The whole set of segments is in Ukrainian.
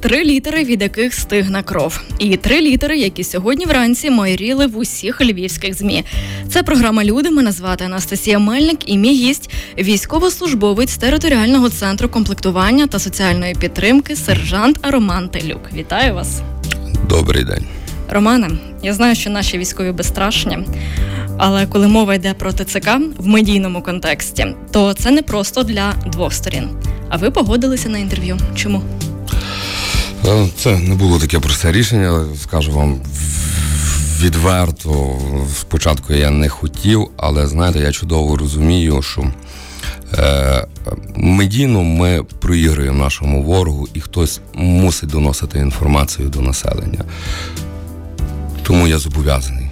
три літери, від яких стигне кров, і три літери, які сьогодні вранці майоріли в усіх львівських змі. Це програма Люди. Мене звати Анастасія Мельник і мій гість військовослужбовець територіального центру комплектування та соціальної підтримки, сержант Роман Телюк. Вітаю вас. Добрий день, Романе. Я знаю, що наші військові безстрашні. Але коли мова йде про ТЦК в медійному контексті, то це не просто для двох сторін. А ви погодилися на інтерв'ю? Чому? Це не було таке просте рішення, скажу вам відверто. Спочатку я не хотів, але знаєте, я чудово розумію, що е, медійно ми проігруємо нашому ворогу, і хтось мусить доносити інформацію до населення. Тому я зобов'язаний.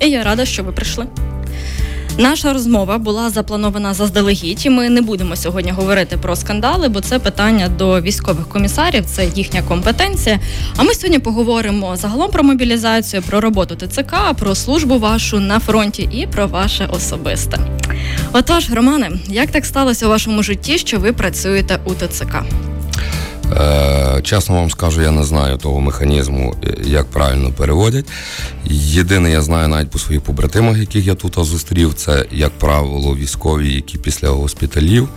І я рада, що ви прийшли. Наша розмова була запланована заздалегідь, і ми не будемо сьогодні говорити про скандали, бо це питання до військових комісарів, це їхня компетенція. А ми сьогодні поговоримо загалом про мобілізацію, про роботу ТЦК, про службу вашу на фронті і про ваше особисте. Отож, Романе, як так сталося у вашому житті, що ви працюєте у ТЦК? Е, чесно вам скажу, я не знаю того механізму, е, як правильно переводять. Єдине, я знаю навіть по своїх побратимах, яких я тут зустрів, це, як правило, військові, які після госпіталів,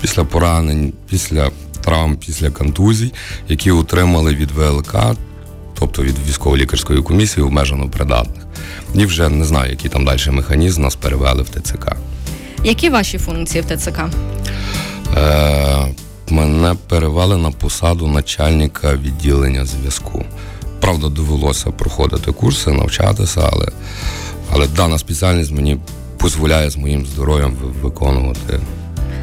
після поранень, після травм, після контузій, які отримали від ВЛК, тобто від військово-лікарської комісії, обмежено придатних. І вже не знаю, який там далі механізм нас перевели в ТЦК. Які ваші функції в ТЦК? Е, мене перевели на посаду начальника відділення зв'язку. Правда, довелося проходити курси, навчатися, але але дана спеціальність мені дозволяє з моїм здоров'ям виконувати.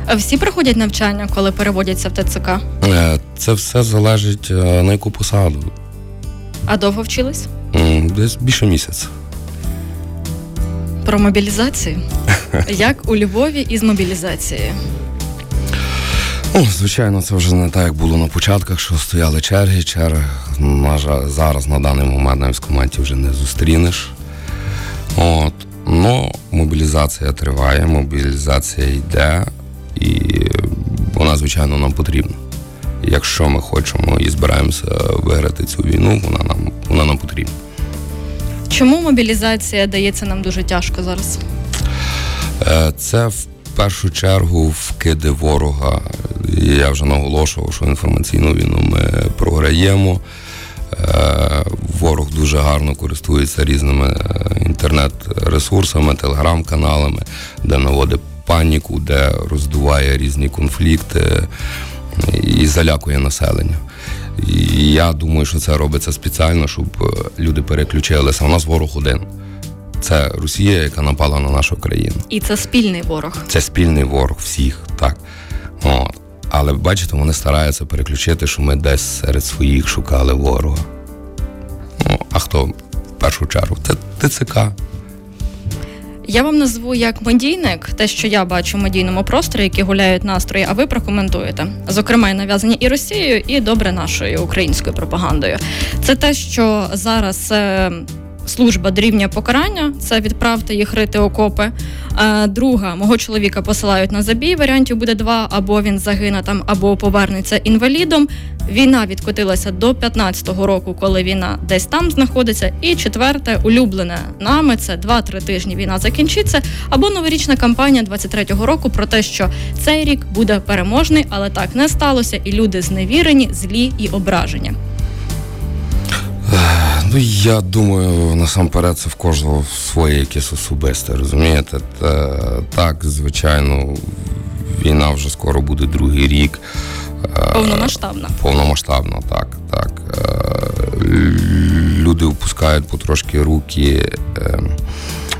А всі проходять навчання, коли переводяться в ТЦК? Е, це все залежить е, на яку посаду. А довго вчились? Десь більше місяця. Про мобілізацію? Як у Львові із мобілізацією? Ну, Звичайно, це вже не так, як було на початках, що стояли черги. Черги зараз на даний момент на військкоматі вже не зустрінеш. От. Ну, мобілізація триває, мобілізація йде, і вона, звичайно, нам потрібна. Якщо ми хочемо і збираємося виграти цю війну, вона нам вона нам потрібна. Чому мобілізація дається нам дуже тяжко зараз? Е, це в першу чергу вкиди ворога. Я вже наголошував, що інформаційну війну ми програємо. Е, ворог дуже гарно користується різними е, інтернет-ресурсами, телеграм-каналами, де наводить паніку, де роздуває різні конфлікти і залякує населення. І Я думаю, що це робиться спеціально, щоб люди переключилися. У нас ворог один. Це Росія, яка напала на нашу країну. І це спільний ворог. Це спільний ворог всіх, так. От. Але бачите, вони стараються переключити, що ми десь серед своїх шукали ворога. Ну, А хто в першу чергу? Це ТЦК. Я вам назву як медійник, те, що я бачу в медійному просторі, які гуляють настрої, а ви прокоментуєте. Зокрема, і нав'язані і Росією, і добре нашою українською пропагандою. Це те, що зараз. Е, служба дорівнює покарання це відправте їх рити окопи. А Друга мого чоловіка посилають на забій. Варіантів буде два: або він загине там, або повернеться інвалідом. Війна відкотилася до 15-го року, коли війна десь там знаходиться. І четверте, улюблене нами це 2-3 тижні. Війна закінчиться. Або новорічна кампанія 23-го року про те, що цей рік буде переможний, але так не сталося, і люди зневірені, злі і ображені. Ну, я думаю, насамперед це в кожного своє якесь особисте, розумієте? Та, так, звичайно, війна вже скоро буде другий рік. Повномасштабна. Повномасштабна, так, так. Люди впускають потрошки руки. Ем,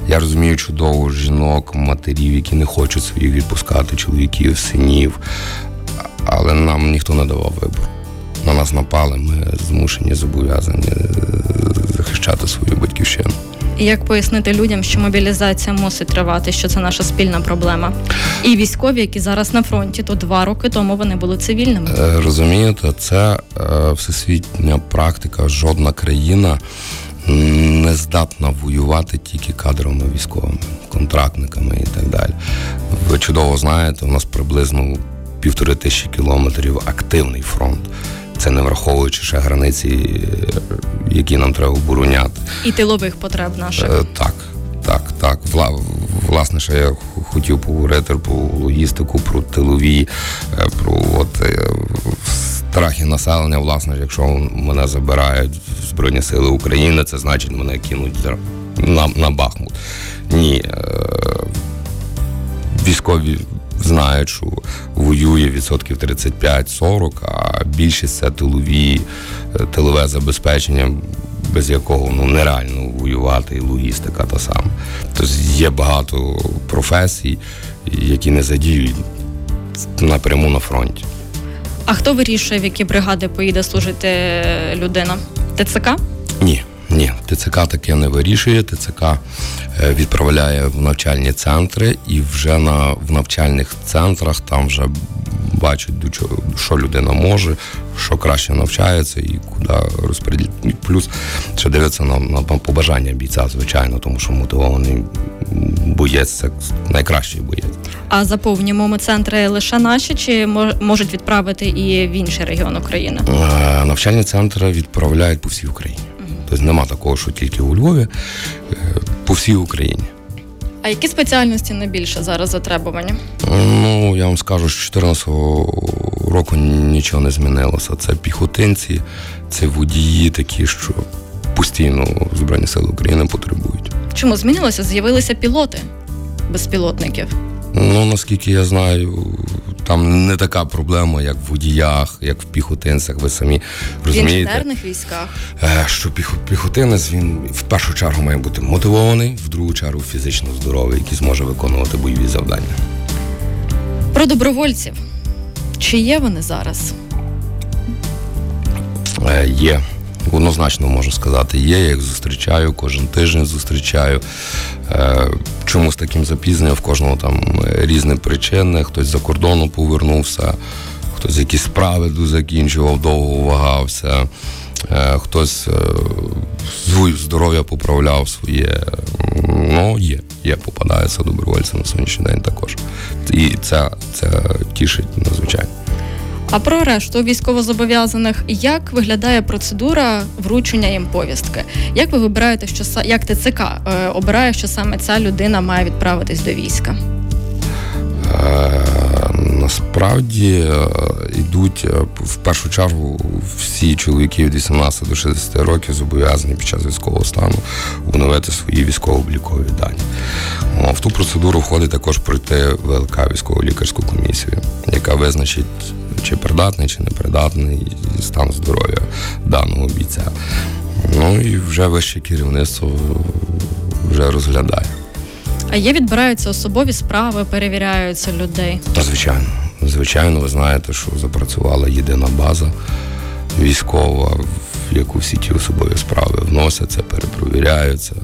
я розумію чудово жінок, матерів, які не хочуть своїх відпускати, чоловіків, синів, але нам ніхто не давав вибору на нас напали, ми змушені зобов'язані е, захищати свою батьківщину. І як пояснити людям, що мобілізація мусить тривати, що це наша спільна проблема? І військові, які зараз на фронті, то два роки тому вони були цивільними. Е, розумієте, це е, всесвітня практика. Жодна країна не здатна воювати тільки кадровими військовими, контрактниками і так далі. Ви чудово знаєте, у нас приблизно півтори тисячі кілометрів активний фронт. Це не враховуючи ще границі, які нам треба обороняти. І тилових потреб наших. Е, так, так, так. Вла, власне, що я хотів поговорити про логістику, про тилові, е, про от е, страхи населення. Власне, якщо мене забирають в Збройні Сили України, це значить мене кинуть на, на Бахмут. Ні. Військові знають, що воює відсотків 35-40, а більшість це тилові, е, тилове забезпечення, без якого ну нереально воювати, і логістика та сама. Тобто є багато професій, які не задіють напряму на фронті. А хто вирішує, в які бригади поїде служити людина? ТЦК? Ні. Ні, ТЦК таке не вирішує. ТЦК е, відправляє в навчальні центри, і вже на в навчальних центрах там вже бачать, що людина може, що краще навчається і куди розподілити. Плюс ще дивиться на, на, на побажання бійця, звичайно, тому що мотивований боєць це найкращий боєць. А заповнюємо центри лише наші чи можуть відправити і в інший регіон України? Е, навчальні центри відправляють по всій Україні. Тобто нема такого, що тільки у Львові, е, по всій Україні. А які спеціальності найбільше зараз затребувані? Ну, я вам скажу, що 2014 року нічого не змінилося. Це піхотинці, це водії такі, що постійно Збройні Сили України потребують. Чому змінилося? З'явилися пілоти безпілотників? Ну, наскільки я знаю, там не така проблема, як в водіях, як в піхотинцях. Ви самі розумієте. В інженерних військах. Е, що піхотинець він в першу чергу має бути мотивований, в другу чергу фізично здоровий, який зможе виконувати бойові завдання. Про добровольців. Чи є вони зараз? Е, є. Однозначно можу сказати, є. Я їх зустрічаю, кожен тиждень зустрічаю. Е, чомусь таким запізненням в кожного там різні причини. Хтось за кордону повернувся, хтось якісь справи закінчував, довго вагався, е, хтось е, здоров'я поправляв своє. Ну, є, є, попадається добровольця на сьогоднішній день також. І це, це тішить надзвичайно. А про решту військовозобов'язаних як виглядає процедура вручення їм повістки? Як ви вибираєте, що як ТЦК е, обирає, що саме ця людина має відправитись до війська? Е, насправді е, йдуть в першу чергу всі чоловіки від 18 до 60 років зобов'язані під час військового стану обновити свої військово-облікові дані. В ту процедуру входить також пройти ВЛК військово-лікарську комісію, яка визначить чи придатний, чи непридатний стан здоров'я даного бійця. Ну і вже вище керівництво вже розглядає. А є відбираються особові справи, перевіряються людей? Звичайно, звичайно, ви знаєте, що запрацювала єдина база військова, в яку всі ті особові справи вносяться, перепровіряються.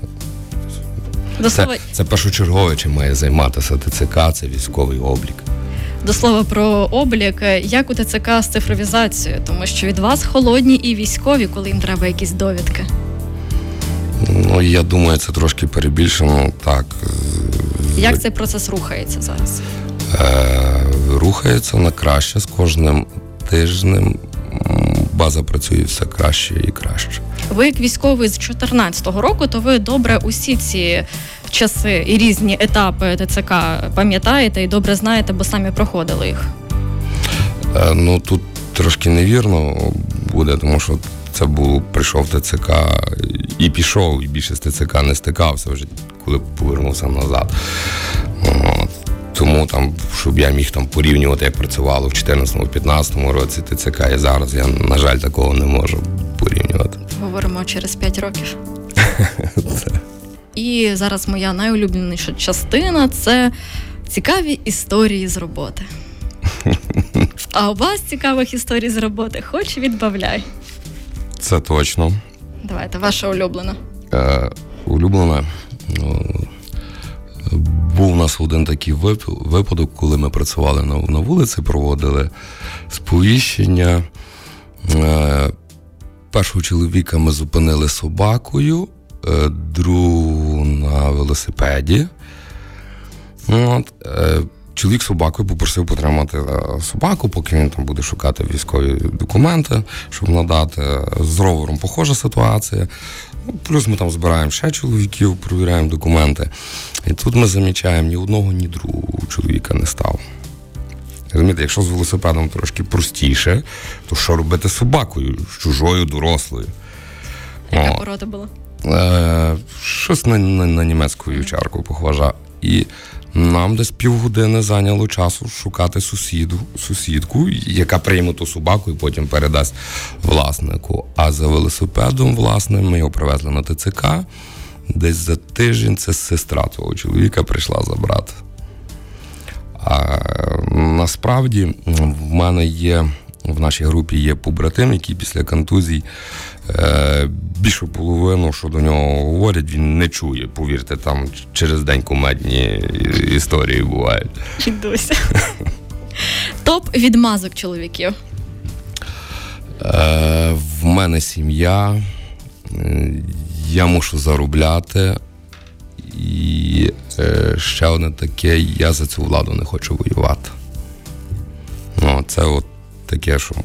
Це, це першочергове, чим має займатися ТЦК, це військовий облік. До слова про облік, як у ТЦК з цифровізацією, тому що від вас холодні і військові, коли їм треба якісь довідки. Ну, я думаю, це трошки перебільшено так. Як цей процес рухається зараз? Е, Рухається на краще з кожним тижнем. База працює все краще і краще. Ви як військовий з 2014 року, то ви добре усі ці часи і різні етапи ТЦК пам'ятаєте і добре знаєте, бо самі проходили їх? Е, ну тут трошки невірно буде, тому що це був прийшов ТЦК і пішов, і більше з ТЦК не стикався вже, коли повернувся назад. От. Тому там, щоб я міг там порівнювати, як працювало в 2014-2015 році ТЦК, і зараз я, на жаль, такого не можу порівнювати. Говоримо через 5 років. І зараз моя найулюбленіша частина це цікаві історії з роботи. А у вас цікавих історій з роботи, хоч відбавляй. Це точно. Давайте, ваша улюблена. Е, улюблене. Ну, був у нас один такий випадок, коли ми працювали на на вулиці, проводили сповіщення. Е, першого чоловіка ми зупинили собакою, е, другу на велосипеді. От, е, Чоловік собакою попросив потримати собаку, поки він там буде шукати військові документи, щоб надати. З ровером похожа ситуація. Ну, Плюс ми там збираємо ще чоловіків, провіряємо документи. І тут ми замічаємо, ні одного, ні другого чоловіка не став. Розумієте, якщо з велосипедом трошки простіше, то що робити з собакою, з чужою, дорослою? Яка порода була? Е, Щось на на, на німецьку вівчарку похожа. І нам десь півгодини зайняло часу шукати сусіду, сусідку, яка прийме ту собаку і потім передасть власнику. А за велосипедом, власне, ми його привезли на ТЦК. Десь за тиждень це сестра того чоловіка прийшла забрати. А насправді в мене є в нашій групі є побратим, який після контузій е, більшу половину, що до нього говорять, він не чує. Повірте, там через день кумедні історії бувають. Досі. Топ відмазок чоловіків. Е, В мене сім'я. Я мушу заробляти. І е, ще одне таке, я за цю владу не хочу воювати. Ну, Це от таке, що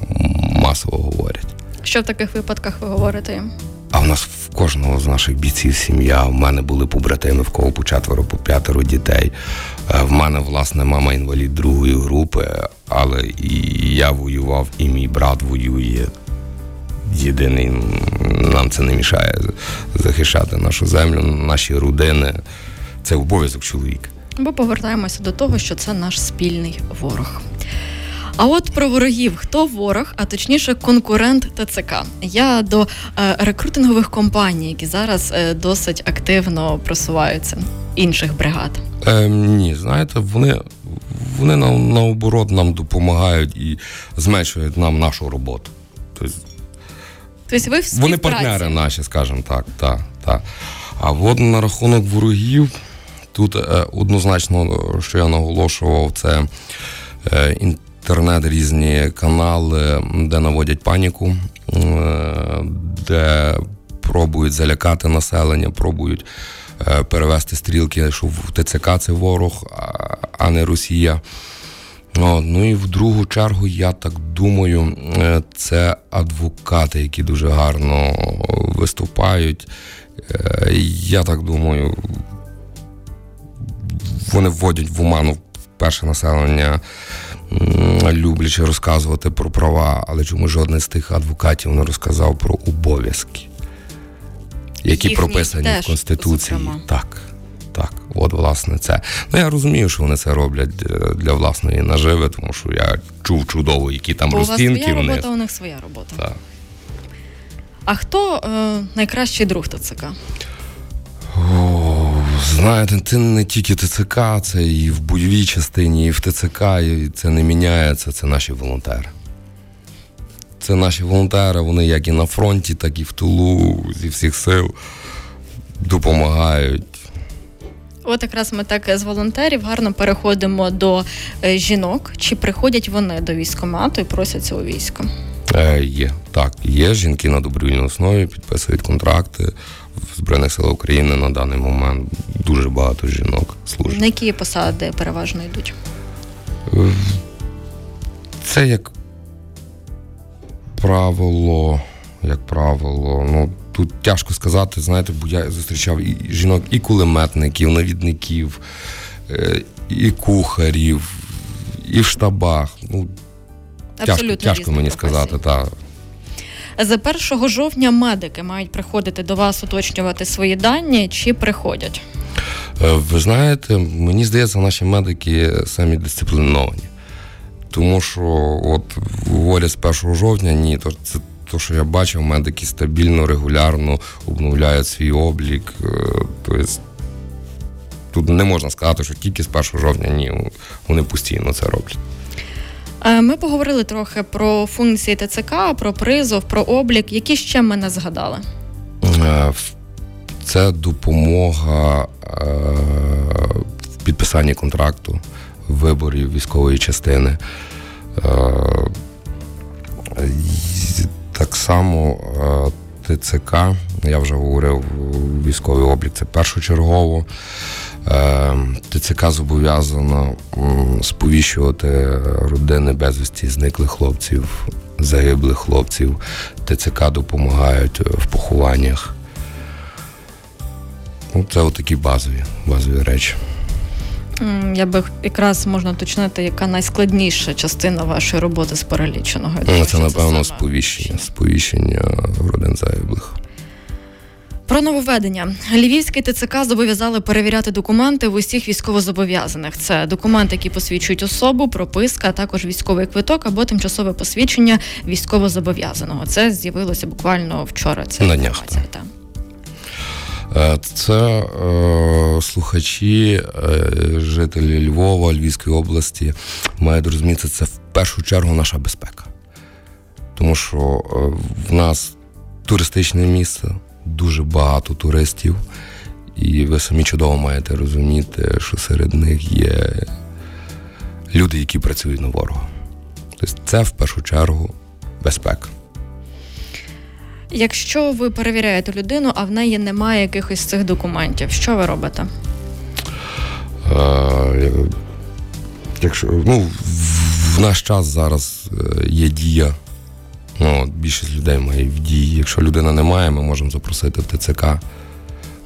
масово говорять. Що в таких випадках ви говорите їм? А в нас в кожного з наших бійців сім'я. В мене були побратими, в кого по четверо, по п'ятеро дітей. Е, в мене, власне, мама інвалід другої групи, але і я воював, і мій брат воює. Єдиний нам це не мішає захищати нашу землю, наші родини. Це обов'язок чоловіка. Бо повертаємося до того, що це наш спільний ворог. А от про ворогів хто ворог, а точніше конкурент ТЦК. Я до е, рекрутингових компаній, які зараз е, досить активно просуваються інших бригад. Е, Ні, знаєте, вони вони на, наоборот нам допомагають і зменшують нам нашу роботу. Тобто, тобто ви Вони партнери наші, скажімо так. так, так. А от на рахунок ворогів, тут е, однозначно, що я наголошував, це е, інтернет, різні канали, де наводять паніку, е, де пробують залякати населення, пробують е, перевести стрілки, що в ТЦК це ворог, а не Росія. Ну і в другу чергу, я так думаю, е, це адвокати, які дуже гарно виступають. Я так думаю, вони вводять в оману перше населення люблячи розказувати про права, але чому жоден з тих адвокатів не розказав про обов'язки, які Їхні прописані теж, в Конституції. Зокрема. Так. Так, от власне це. Ну я розумію, що вони це роблять е, для власної наживи, тому що я чув чудово, які там Бо розцінки. У вас своя робота, у них своя робота. Так. А хто е, найкращий друг ТЦК? О, Знаєте, це не тільки ТЦК, це і в бойовій частині, і в ТЦК, і це не міняється, це наші волонтери. Це наші волонтери, вони як і на фронті, так і в тулу зі всіх сил допомагають. От якраз ми так з волонтерів гарно переходимо до е, жінок. Чи приходять вони до військомату і просяться у військо? Е, Є так, є жінки на добровільній основі, підписують контракти в Збройних сил України на даний момент. Дуже багато жінок служить. На які посади переважно йдуть? Це як правило, як правило, ну тут тяжко сказати, знаєте, бо я зустрічав і жінок, і кулеметників, навідників, е, і кухарів, і в штабах. Ну, Абсолютно тяжко, тяжко мені професії. сказати, так. З 1 жовтня медики мають приходити до вас уточнювати свої дані чи приходять? Е, ви знаєте, мені здається, наші медики самі дисципліновані. Тому що, от говорять з 1 жовтня, ні, то це то, що я бачив, медики стабільно, регулярно обновляють свій облік. Тобто тут не можна сказати, що тільки з 1 жовтня ні, вони постійно це роблять. Е, ми поговорили трохи про функції ТЦК, про призов, про облік. Які ще ми не згадали? Е, це допомога в підписанні контракту, виборів військової частини. Так само ТЦК, я вже говорив, військовий облік це першочергово. ТЦК зобов'язано сповіщувати родини безвісті зниклих хлопців, загиблих хлопців. ТЦК допомагають в похованнях. Ну, Це отакі базові, базові речі. Я би якраз можна уточнити, яка найскладніша частина вашої роботи з переліченого. Ну, це, напевно, сповіщення, сповіщення родин загиблих. Про нововведення Львівський ТЦК зобов'язали перевіряти документи в усіх військовозобов'язаних. Це документи, які посвідчують особу, прописка, а також військовий квиток або тимчасове посвідчення військовозобов'язаного. Це з'явилося буквально вчора. Це на днях. Е, це е, слухачі, е, жителі Львова, Львівської області мають розуміти, це в першу чергу наша безпека. Тому що е, в нас туристичне місце, дуже багато туристів, і ви самі чудово маєте розуміти, що серед них є люди, які працюють на ворога. Тобто це в першу чергу безпека. Якщо ви перевіряєте людину, а в неї немає якихось цих документів, що ви робите? Е, якщо ну, в наш час зараз е, є дія. Ну, Більшість людей має в дії. Якщо людина не має, ми можемо запросити в ТЦК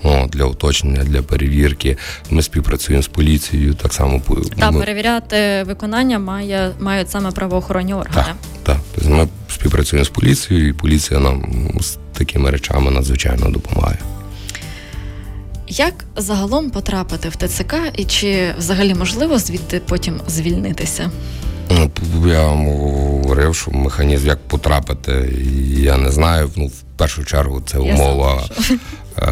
ну, для уточнення, для перевірки. Ми співпрацюємо з поліцією. Так само Так, ми... перевіряти виконання має мають саме правоохоронні органи. Так, так. Тобто ми співпрацюємо з поліцією, і поліція нам з такими речами надзвичайно допомагає. Як загалом потрапити в ТЦК і чи взагалі можливо звідти потім звільнитися? Ну, я вам говорив, що механізм як потрапити, я не знаю. Ну, в першу чергу це умова е,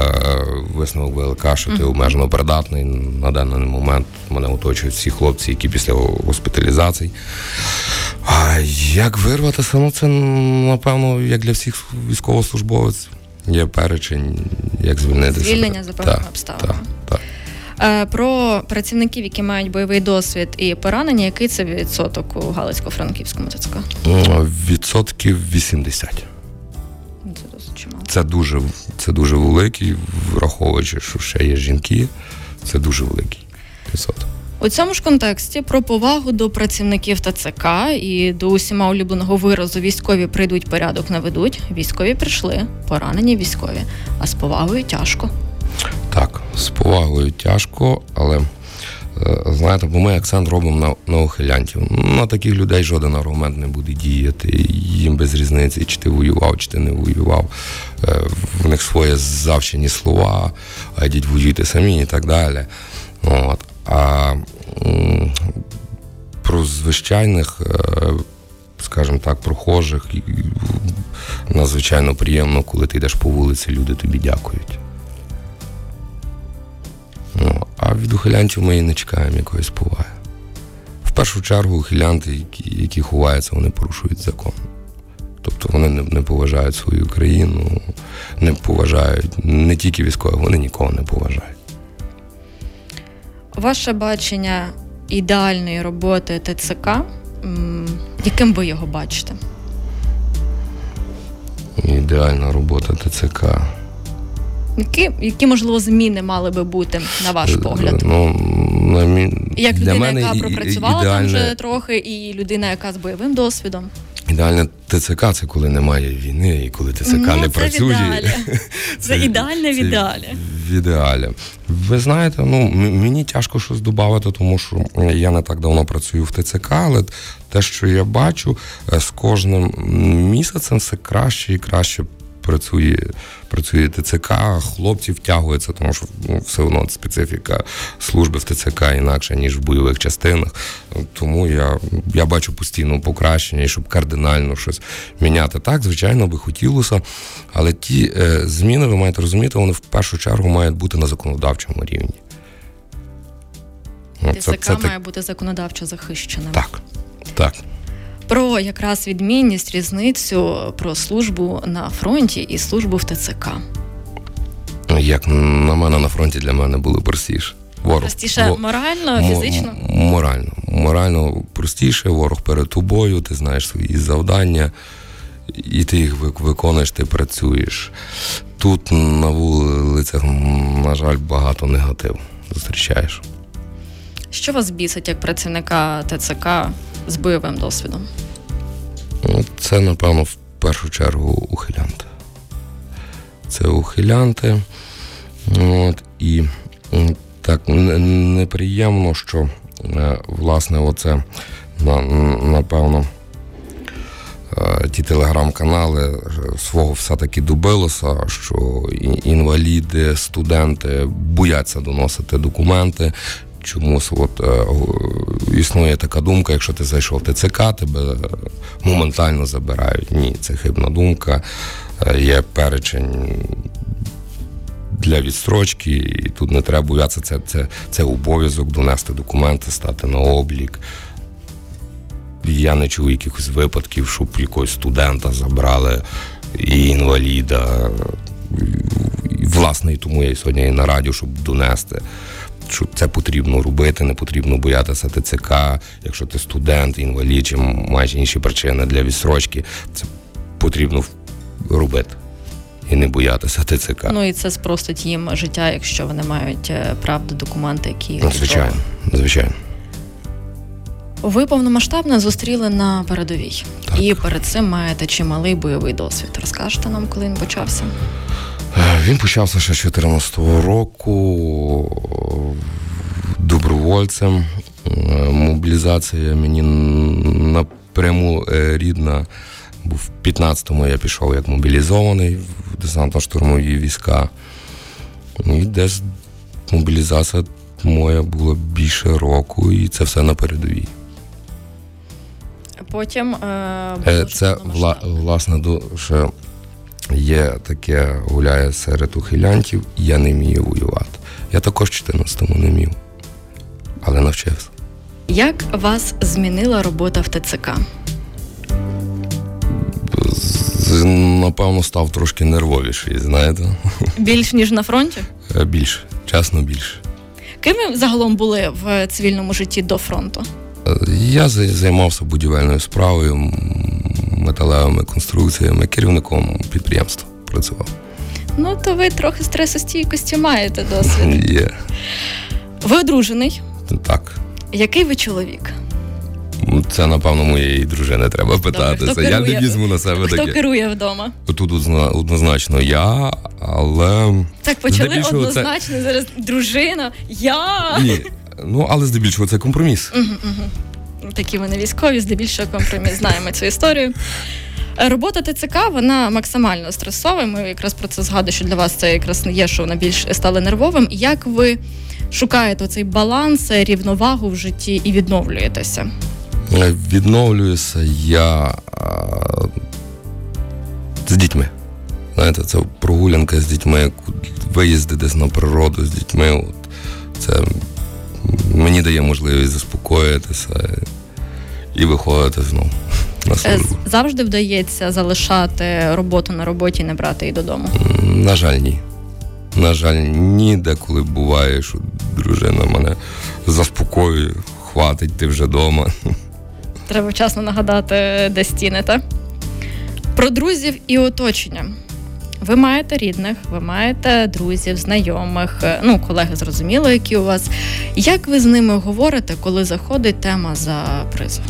висновок ВЛК, що ти обмежено придатний. На даний момент мене оточують всі хлопці, які після госпіталізації. А як вирватися? Ну це напевно, як для всіх військовослужбовців. Є перечень, як звільнитися. Звільнення за. Так, так. Е, про працівників, які мають бойовий досвід і поранення, який це відсоток у Галицько-Франківському ТЦК? Відсотків 80. Це досить чимало. Це дуже, це дуже великий, враховуючи, що ще є жінки. Це дуже великий відсоток. У цьому ж контексті про повагу до працівників ТЦК і до усіма улюбленого виразу військові прийдуть, порядок наведуть. Військові прийшли, поранені військові, а з повагою тяжко. Так, з повагою тяжко, але е, знаєте, бо ми акцент робимо на на ухилянтів. На таких людей жоден аргумент не буде діяти. Їм без різниці, чи ти воював, чи ти не воював. Е, в них своє завчені слова, а йдіть воюйте самі і так далі. От. А про звичайних, е, скажімо так, прохожих надзвичайно приємно, коли ти йдеш по вулиці, люди тобі дякують. А від ухилянтів ми і не чекаємо якоїсь поваги. В першу чергу ухилянти, які які ховаються, вони порушують закон. Тобто вони не, не поважають свою країну, не поважають не тільки військових, вони нікого не поважають. Ваше бачення ідеальної роботи ТЦК, яким ви його бачите? Ідеальна робота ТЦК. Які, які можливо, зміни мали би бути, на ваш е, погляд? Ну, на мі... Як людина, Для мене яка пропрацювала ідеальне... там вже трохи, і людина, яка з бойовим досвідом? Ідеальне ТЦК це коли немає війни, і коли ТЦК ну, не це працює. Це, це ідеальне в ідеалі. В ідеалі. Ви знаєте, ну мені тяжко щось додати, тому що я не так давно працюю в ТЦК, але те, що я бачу, е, з кожним місяцем все краще і краще працює працює ТЦК, хлопці втягуються, тому що ну, все одно специфіка служби в ТЦК інакше, ніж в бойових частинах. Тому я я бачу постійно покращення і щоб кардинально щось міняти. Так, звичайно, би хотілося, але ті е, зміни, ви маєте розуміти, вони в першу чергу мають бути на законодавчому рівні. Ну, ТЦК це, це, має бути законодавчо захищеним. Так, так про якраз відмінність, різницю про службу на фронті і службу в ТЦК. Як на мене на фронті для мене було простіше. Ворог простіше Во... морально, фізично? Морально. Морально простіше, ворог перед тобою, ти знаєш свої завдання, і ти їх виконуєш, ти працюєш. Тут на вулицях, на жаль, багато негативу зустрічаєш. Що вас бісить як працівника ТЦК з бойовим досвідом? Ну, це, напевно, в першу чергу ухилянти. Це ухилянти. От, І так неприємно, що е, власне оце напевно. Е, ті телеграм-канали е, свого все-таки добилося, що інваліди, студенти бояться доносити документи. Чомусь от існує така думка, якщо ти зайшов в ТЦК, тебе моментально забирають. Ні, це хибна думка. Є перечень для відстрочки, і тут не треба боятися, це, це, це обов'язок донести документи, стати на облік я не чув якихось випадків, щоб якогось студента забрали і інваліда. І, власне, і тому я і сьогодні і на радіо, щоб донести. Що це потрібно робити, не потрібно боятися ТЦК, якщо ти студент, інвалід чи маєш інші причини для відсрочки, це потрібно робити і не боятися ТЦК. Ну і це спростить їм життя, якщо вони мають е, правду документи, які ну, звичайно, звичайно. Ви повномасштабно зустріли на передовій, так. і перед цим маєте чималий бойовий досвід. Розкажете нам, коли він почався? Е, він почався ще 2014 року добровольцем. Е, мобілізація мені напряму е, рідна. Був в 15-му я пішов як мобілізований в десантно-штурмові війська. І десь мобілізація моя була більше року, і це все на передовій. Потім е, це вла, власне дуже є таке гуляє серед ухилянтів, я не вмію воювати. Я також 14-му не вмів, але навчився. Як вас змінила робота в ТЦК? Напевно, став трошки нервовіший, знаєте. Більш ніж на фронті? Е, більше, чесно, більше. Ким ви загалом були в цивільному житті до фронту? Я займався будівельною справою, металевими конструкціями, керівником підприємства працював. Ну, то ви трохи стресостійкості маєте досвід. Є. Ви одружений? Так. Який ви чоловік? Це, напевно, моєї дружини треба питатися. Добре, я не візьму на себе Хто таке. керує вдома? Тут однозначно я, але. Так почали однозначно, це... зараз дружина, я. Ні, Ну, але здебільшого це компроміс. Угу, угу. Такі вони військові, здебільшого компроміс. Знаємо цю історію. Робота ТЦК вона максимально стресова. Ми якраз про це згадуємо, що для вас це якраз не є, що вона більш стала нервовим. Як ви шукаєте цей баланс, рівновагу в житті і відновлюєтеся? Е, відновлююся я з дітьми. Знаєте, це прогулянка з дітьми, виїзди десь на природу з дітьми. Це мені дає можливість заспокоїтися і виходити знову на е, службу. Завжди вдається залишати роботу на роботі і не брати її додому? На жаль, ні. На жаль, ні, деколи буває, що дружина мене заспокоює, хватить, ти вже вдома. Треба вчасно нагадати, де стіни, так? Про друзів і оточення. Ви маєте рідних, ви маєте друзів, знайомих, е, ну, колеги зрозуміло, які у вас. Як ви з ними говорите, коли заходить тема за призов?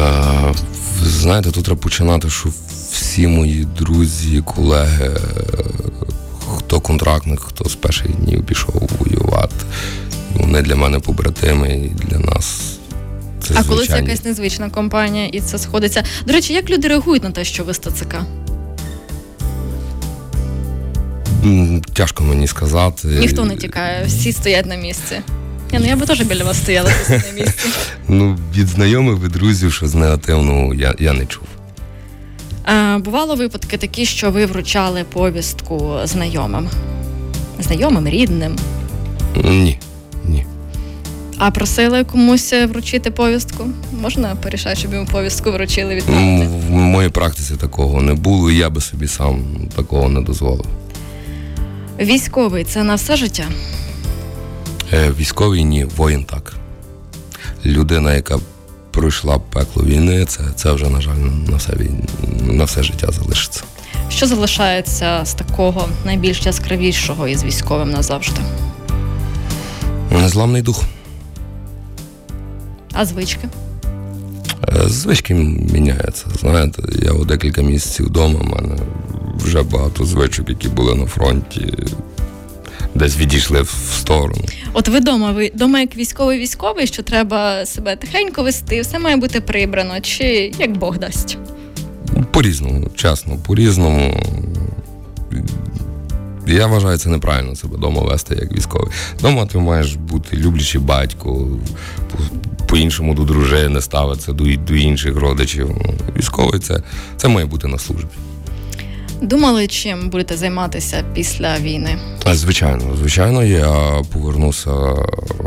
Е, знаєте, тут треба починати, що всі мої друзі, колеги, хто контрактник, хто з перших днів пішов воювати. Вони для мене побратими і для нас. Це А коли це якась незвична компанія і це сходиться. До речі, як люди реагують на те, що ви з ТЦК? Тяжко мені сказати. Ніхто не тікає, всі стоять на місці. Я, ну я би теж біля вас стояла на місці. Ну, від знайомих, від друзів, що з негативного я я не чув. А, Бувало випадки такі, що ви вручали повістку знайомим? Знайомим, рідним? Ні. Ні. А просили комусь вручити повістку? Можна порішати, щоб йому повістку вручили від В моїй практиці такого не було, і я би собі сам такого не дозволив. Військовий це на все життя? Е, Військовий ні, воїн так. Людина, яка пройшла пекло війни, це це вже, на жаль, на все на все життя залишиться. Що залишається з такого найбільш яскравішого із військовим назавжди? Незламний дух. А звички? Е, звички міняються. Знаєте, я у декілька місяців вдома, в мене вже багато звичок, які були на фронті, десь відійшли в сторону. От ви дома, ви дома як військовий військовий, що треба себе тихенько вести, все має бути прибрано, чи як Бог дасть? По-різному, чесно, по-різному. Я вважаю, це неправильно себе вдома вести як військовий. Дома ти маєш бути люблячий батько, по-іншому до дружини ставитися, до до інших родичів. Ну, військовий це, це має бути на службі. Думали, чим будете займатися після війни? Звичайно, звичайно, я повернуся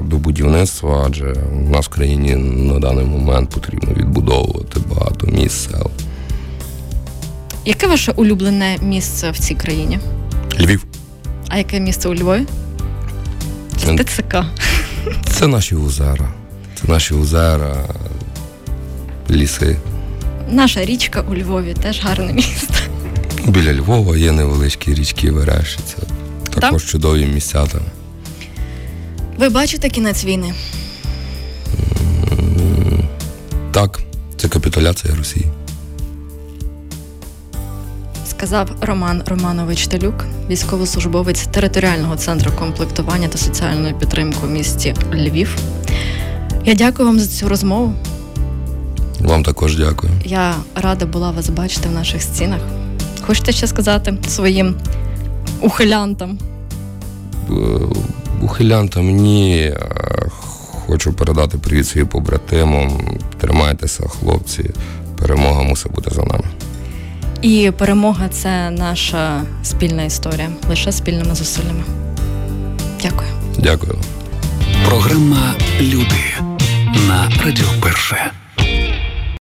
до будівництва, адже в нас в країні на даний момент потрібно відбудовувати багато місць сел. Яке ваше улюблене місце в цій країні? Львів. А яке місце у Львові? Це ТЦК. Це наші озера. Це наші озера, ліси. Наша річка у Львові теж гарне місто. Біля Львова є невеличкі річки Вереші. Це також так? чудові місця там. Ви бачите кінець війни? Так, це капітуляція Росії. Сказав Роман Романович Телюк, військовослужбовець територіального центру комплектування та соціальної підтримки у місті Львів. Я дякую вам за цю розмову. Вам також дякую. Я рада була вас бачити в наших стінах. Хочете ще сказати своїм ухилянтам? Е, ухилянтам ні. Хочу передати привіт своїм побратимам. Тримайтеся, хлопці. Перемога мусить бути за нами. І перемога це наша спільна історія, лише спільними зусиллями. Дякую. Дякую. Програма Люди на Радіо Перше.